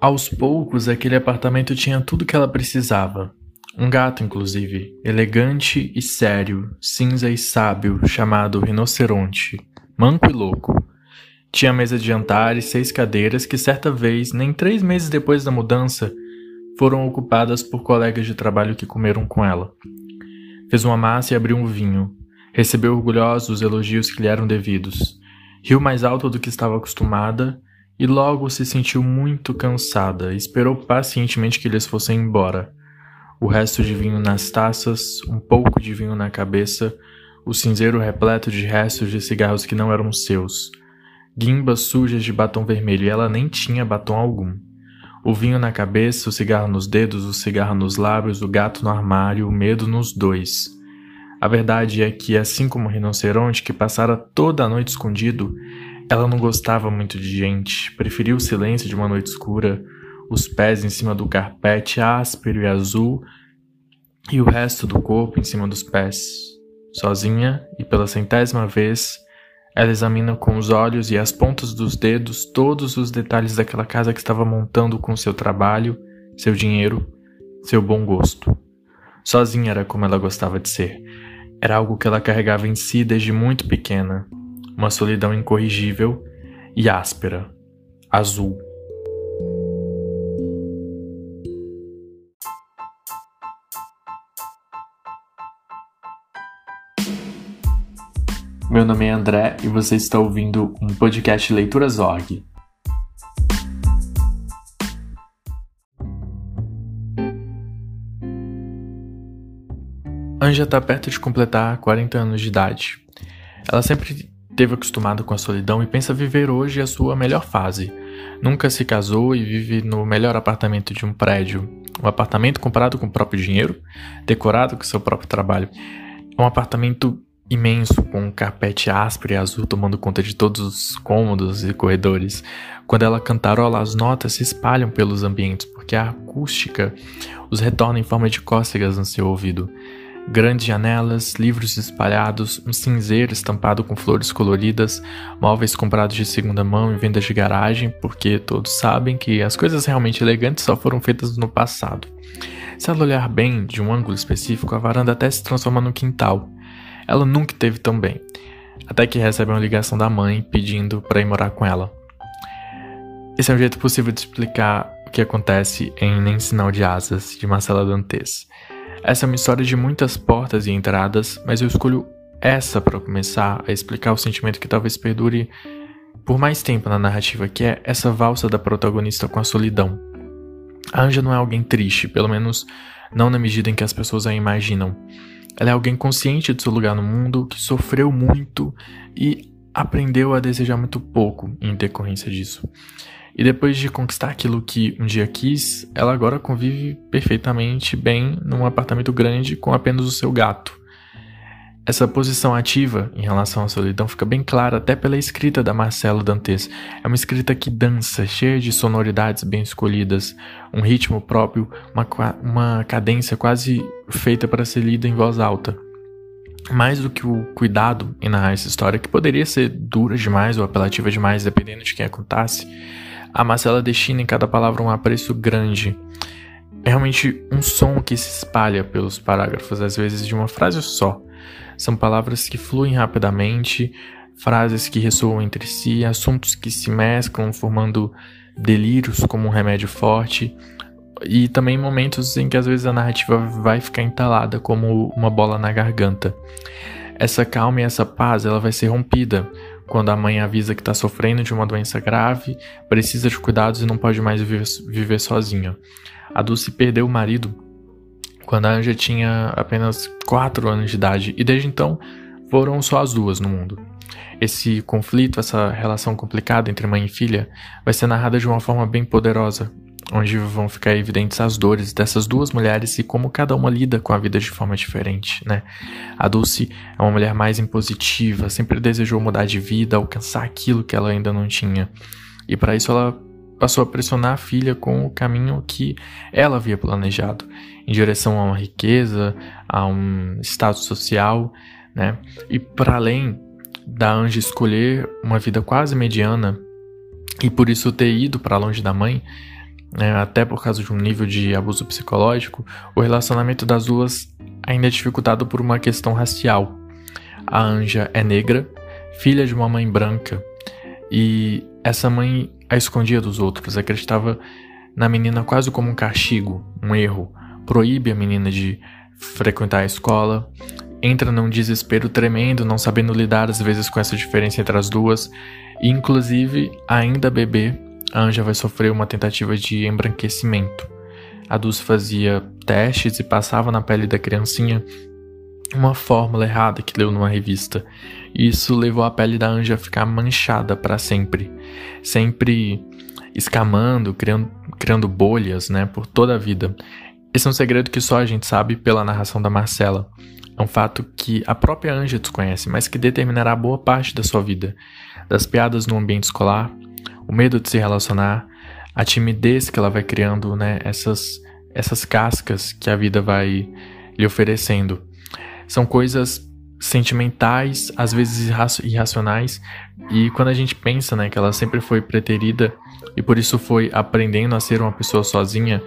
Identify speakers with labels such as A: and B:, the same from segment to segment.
A: Aos poucos, aquele apartamento tinha tudo que ela precisava. Um gato, inclusive, elegante e sério, cinza e sábio, chamado Rinoceronte, manco e louco. Tinha mesa de jantar e seis cadeiras que, certa vez, nem três meses depois da mudança, foram ocupadas por colegas de trabalho que comeram com ela. Fez uma massa e abriu um vinho. Recebeu orgulhosos os elogios que lhe eram devidos. Riu mais alto do que estava acostumada e logo se sentiu muito cansada e esperou pacientemente que eles fossem embora o resto de vinho nas taças, um pouco de vinho na cabeça, o cinzeiro repleto de restos de cigarros que não eram seus, guimbas sujas de batom vermelho e ela nem tinha batom algum. O vinho na cabeça, o cigarro nos dedos, o cigarro nos lábios, o gato no armário, o medo nos dois. A verdade é que, assim como o rinoceronte que passara toda a noite escondido, ela não gostava muito de gente, preferia o silêncio de uma noite escura, os pés em cima do carpete áspero e azul e o resto do corpo em cima dos pés. Sozinha e pela centésima vez, ela examina com os olhos e as pontas dos dedos todos os detalhes daquela casa que estava montando com seu trabalho, seu dinheiro, seu bom gosto. Sozinha era como ela gostava de ser. Era algo que ela carregava em si desde muito pequena. Uma solidão incorrigível e áspera, azul. Meu nome é André e você está ouvindo um podcast Leituras Org. Anja está perto de completar 40 anos de idade. Ela sempre esteve acostumada com a solidão e pensa viver hoje a sua melhor fase. Nunca se casou e vive no melhor apartamento de um prédio. Um apartamento comprado com o próprio dinheiro, decorado com seu próprio trabalho. É um apartamento imenso, com um carpete áspero e azul tomando conta de todos os cômodos e corredores. Quando ela cantarola, as notas se espalham pelos ambientes, porque a acústica os retorna em forma de cócegas no seu ouvido. Grandes janelas, livros espalhados, um cinzeiro estampado com flores coloridas, móveis comprados de segunda mão e vendas de garagem, porque todos sabem que as coisas realmente elegantes só foram feitas no passado. Se ela olhar bem, de um ângulo específico, a varanda até se transforma no quintal, ela nunca teve tão bem, até que recebe uma ligação da mãe pedindo para ir morar com ela. Esse é um jeito possível de explicar o que acontece em Nem Sinal de Asas, de Marcela Dantes. Essa é uma história de muitas portas e entradas, mas eu escolho essa para começar a explicar o sentimento que talvez perdure por mais tempo na narrativa, que é essa valsa da protagonista com a solidão. A Anja não é alguém triste, pelo menos não na medida em que as pessoas a imaginam. Ela é alguém consciente de seu lugar no mundo, que sofreu muito e aprendeu a desejar muito pouco em decorrência disso. E depois de conquistar aquilo que um dia quis, ela agora convive perfeitamente bem num apartamento grande com apenas o seu gato. Essa posição ativa em relação à solidão fica bem clara até pela escrita da Marcelo Dantes. É uma escrita que dança, cheia de sonoridades bem escolhidas, um ritmo próprio, uma, uma cadência quase feita para ser lida em voz alta. Mais do que o cuidado em narrar essa história, que poderia ser dura demais ou apelativa demais, dependendo de quem a contasse, a Marcela destina em cada palavra um apreço grande. É realmente um som que se espalha pelos parágrafos, às vezes de uma frase só são palavras que fluem rapidamente, frases que ressoam entre si, assuntos que se mesclam, formando delírios como um remédio forte, e também momentos em que às vezes a narrativa vai ficar entalada como uma bola na garganta. Essa calma e essa paz ela vai ser rompida quando a mãe avisa que está sofrendo de uma doença grave, precisa de cuidados e não pode mais viver, sozinha. A Dulce perdeu o marido quando a Anja tinha apenas 4 anos de idade, e desde então foram só as duas no mundo. Esse conflito, essa relação complicada entre mãe e filha, vai ser narrada de uma forma bem poderosa, onde vão ficar evidentes as dores dessas duas mulheres e como cada uma lida com a vida de forma diferente, né? A Dulce é uma mulher mais impositiva, sempre desejou mudar de vida, alcançar aquilo que ela ainda não tinha. E para isso ela passou a pressionar a filha com o caminho que ela havia planejado, em direção a uma riqueza, a um status social, né? E para além da Anja escolher uma vida quase mediana e por isso ter ido para longe da mãe, né, até por causa de um nível de abuso psicológico, o relacionamento das duas ainda é dificultado por uma questão racial. A Anja é negra, filha de uma mãe branca, e essa mãe a escondia dos outros, acreditava na menina quase como um castigo, um erro, proíbe a menina de frequentar a escola, entra num desespero tremendo, não sabendo lidar às vezes com essa diferença entre as duas, e inclusive, ainda bebê, a Anja vai sofrer uma tentativa de embranquecimento. A Dulce fazia testes e passava na pele da criancinha uma fórmula errada que leu numa revista. Isso levou a pele da Anja a ficar manchada para sempre, sempre escamando, criando, criando bolhas, né, por toda a vida. Esse é um segredo que só a gente sabe pela narração da Marcela. É um fato que a própria Anja desconhece, mas que determinará boa parte da sua vida. Das piadas no ambiente escolar, o medo de se relacionar, a timidez que ela vai criando, né? Essas, essas cascas que a vida vai lhe oferecendo. São coisas sentimentais, às vezes irracionais, e quando a gente pensa, né, que ela sempre foi preterida e por isso foi aprendendo a ser uma pessoa sozinha,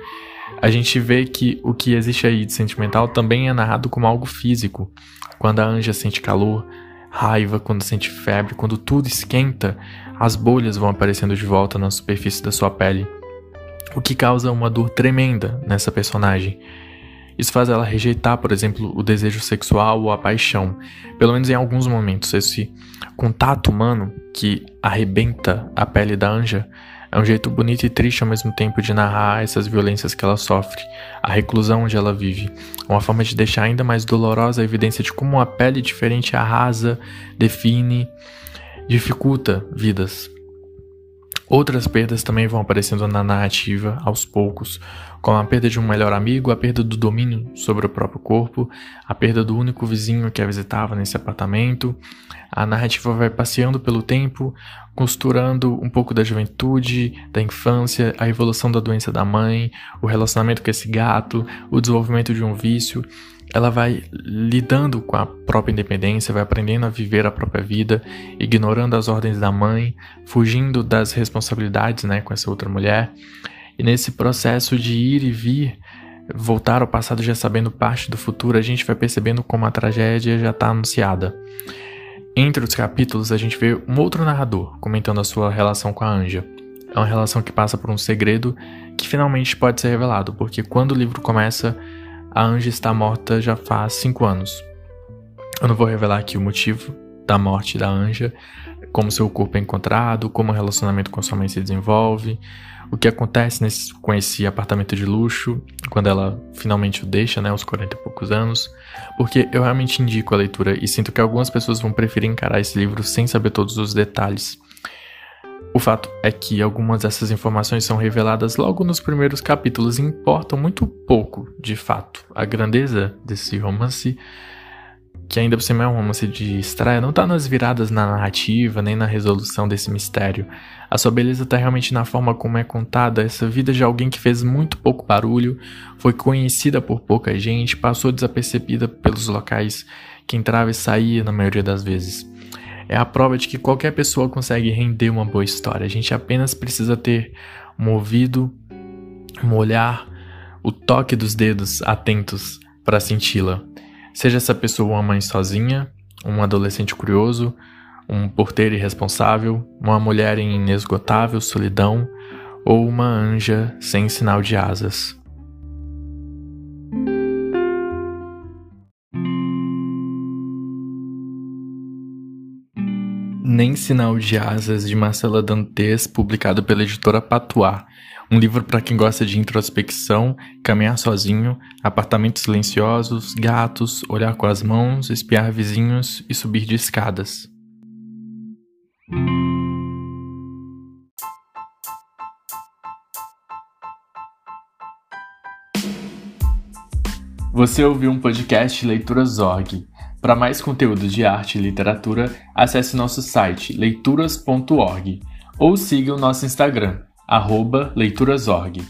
A: a gente vê que o que existe aí de sentimental também é narrado como algo físico. Quando a anja sente calor, raiva, quando sente febre, quando tudo esquenta, as bolhas vão aparecendo de volta na superfície da sua pele, o que causa uma dor tremenda nessa personagem. Isso faz ela rejeitar, por exemplo, o desejo sexual ou a paixão, pelo menos em alguns momentos. Esse contato humano que arrebenta a pele da anja é um jeito bonito e triste ao mesmo tempo de narrar essas violências que ela sofre, a reclusão onde ela vive. Uma forma de deixar ainda mais dolorosa a evidência de como uma pele diferente arrasa, define, dificulta vidas. Outras perdas também vão aparecendo na narrativa aos poucos, como a perda de um melhor amigo, a perda do domínio sobre o próprio corpo, a perda do único vizinho que a visitava nesse apartamento. A narrativa vai passeando pelo tempo, costurando um pouco da juventude, da infância, a evolução da doença da mãe, o relacionamento com esse gato, o desenvolvimento de um vício ela vai lidando com a própria independência, vai aprendendo a viver a própria vida, ignorando as ordens da mãe, fugindo das responsabilidades, né, com essa outra mulher. E nesse processo de ir e vir, voltar ao passado já sabendo parte do futuro, a gente vai percebendo como a tragédia já está anunciada. Entre os capítulos, a gente vê um outro narrador comentando a sua relação com a Anja. É uma relação que passa por um segredo que finalmente pode ser revelado, porque quando o livro começa, a Anja está morta já faz cinco anos. Eu não vou revelar aqui o motivo da morte da Anja, como seu corpo é encontrado, como o relacionamento com sua mãe se desenvolve, o que acontece nesse, com esse apartamento de luxo, quando ela finalmente o deixa, né, aos 40 e poucos anos, porque eu realmente indico a leitura e sinto que algumas pessoas vão preferir encarar esse livro sem saber todos os detalhes. O fato é que algumas dessas informações são reveladas logo nos primeiros capítulos e importam muito pouco, de fato. A grandeza desse romance, que ainda por cima é um romance de estreia, não está nas viradas na narrativa, nem na resolução desse mistério. A sua beleza está realmente na forma como é contada essa vida de alguém que fez muito pouco barulho, foi conhecida por pouca gente, passou desapercebida pelos locais que entrava e saía na maioria das vezes é a prova de que qualquer pessoa consegue render uma boa história. A gente apenas precisa ter um ouvido, um olhar, o toque dos dedos atentos para senti-la. Seja essa pessoa uma mãe sozinha, um adolescente curioso, um porteiro irresponsável, uma mulher em inesgotável solidão ou uma anja sem sinal de asas. Nem Sinal de Asas, de Marcela Dantes, publicado pela editora Patois. Um livro para quem gosta de introspecção, caminhar sozinho, apartamentos silenciosos, gatos, olhar com as mãos, espiar vizinhos e subir de escadas. Você ouviu um podcast Leituras Org. Para mais conteúdo de arte e literatura, acesse nosso site leituras.org ou siga o nosso Instagram, leiturasorg.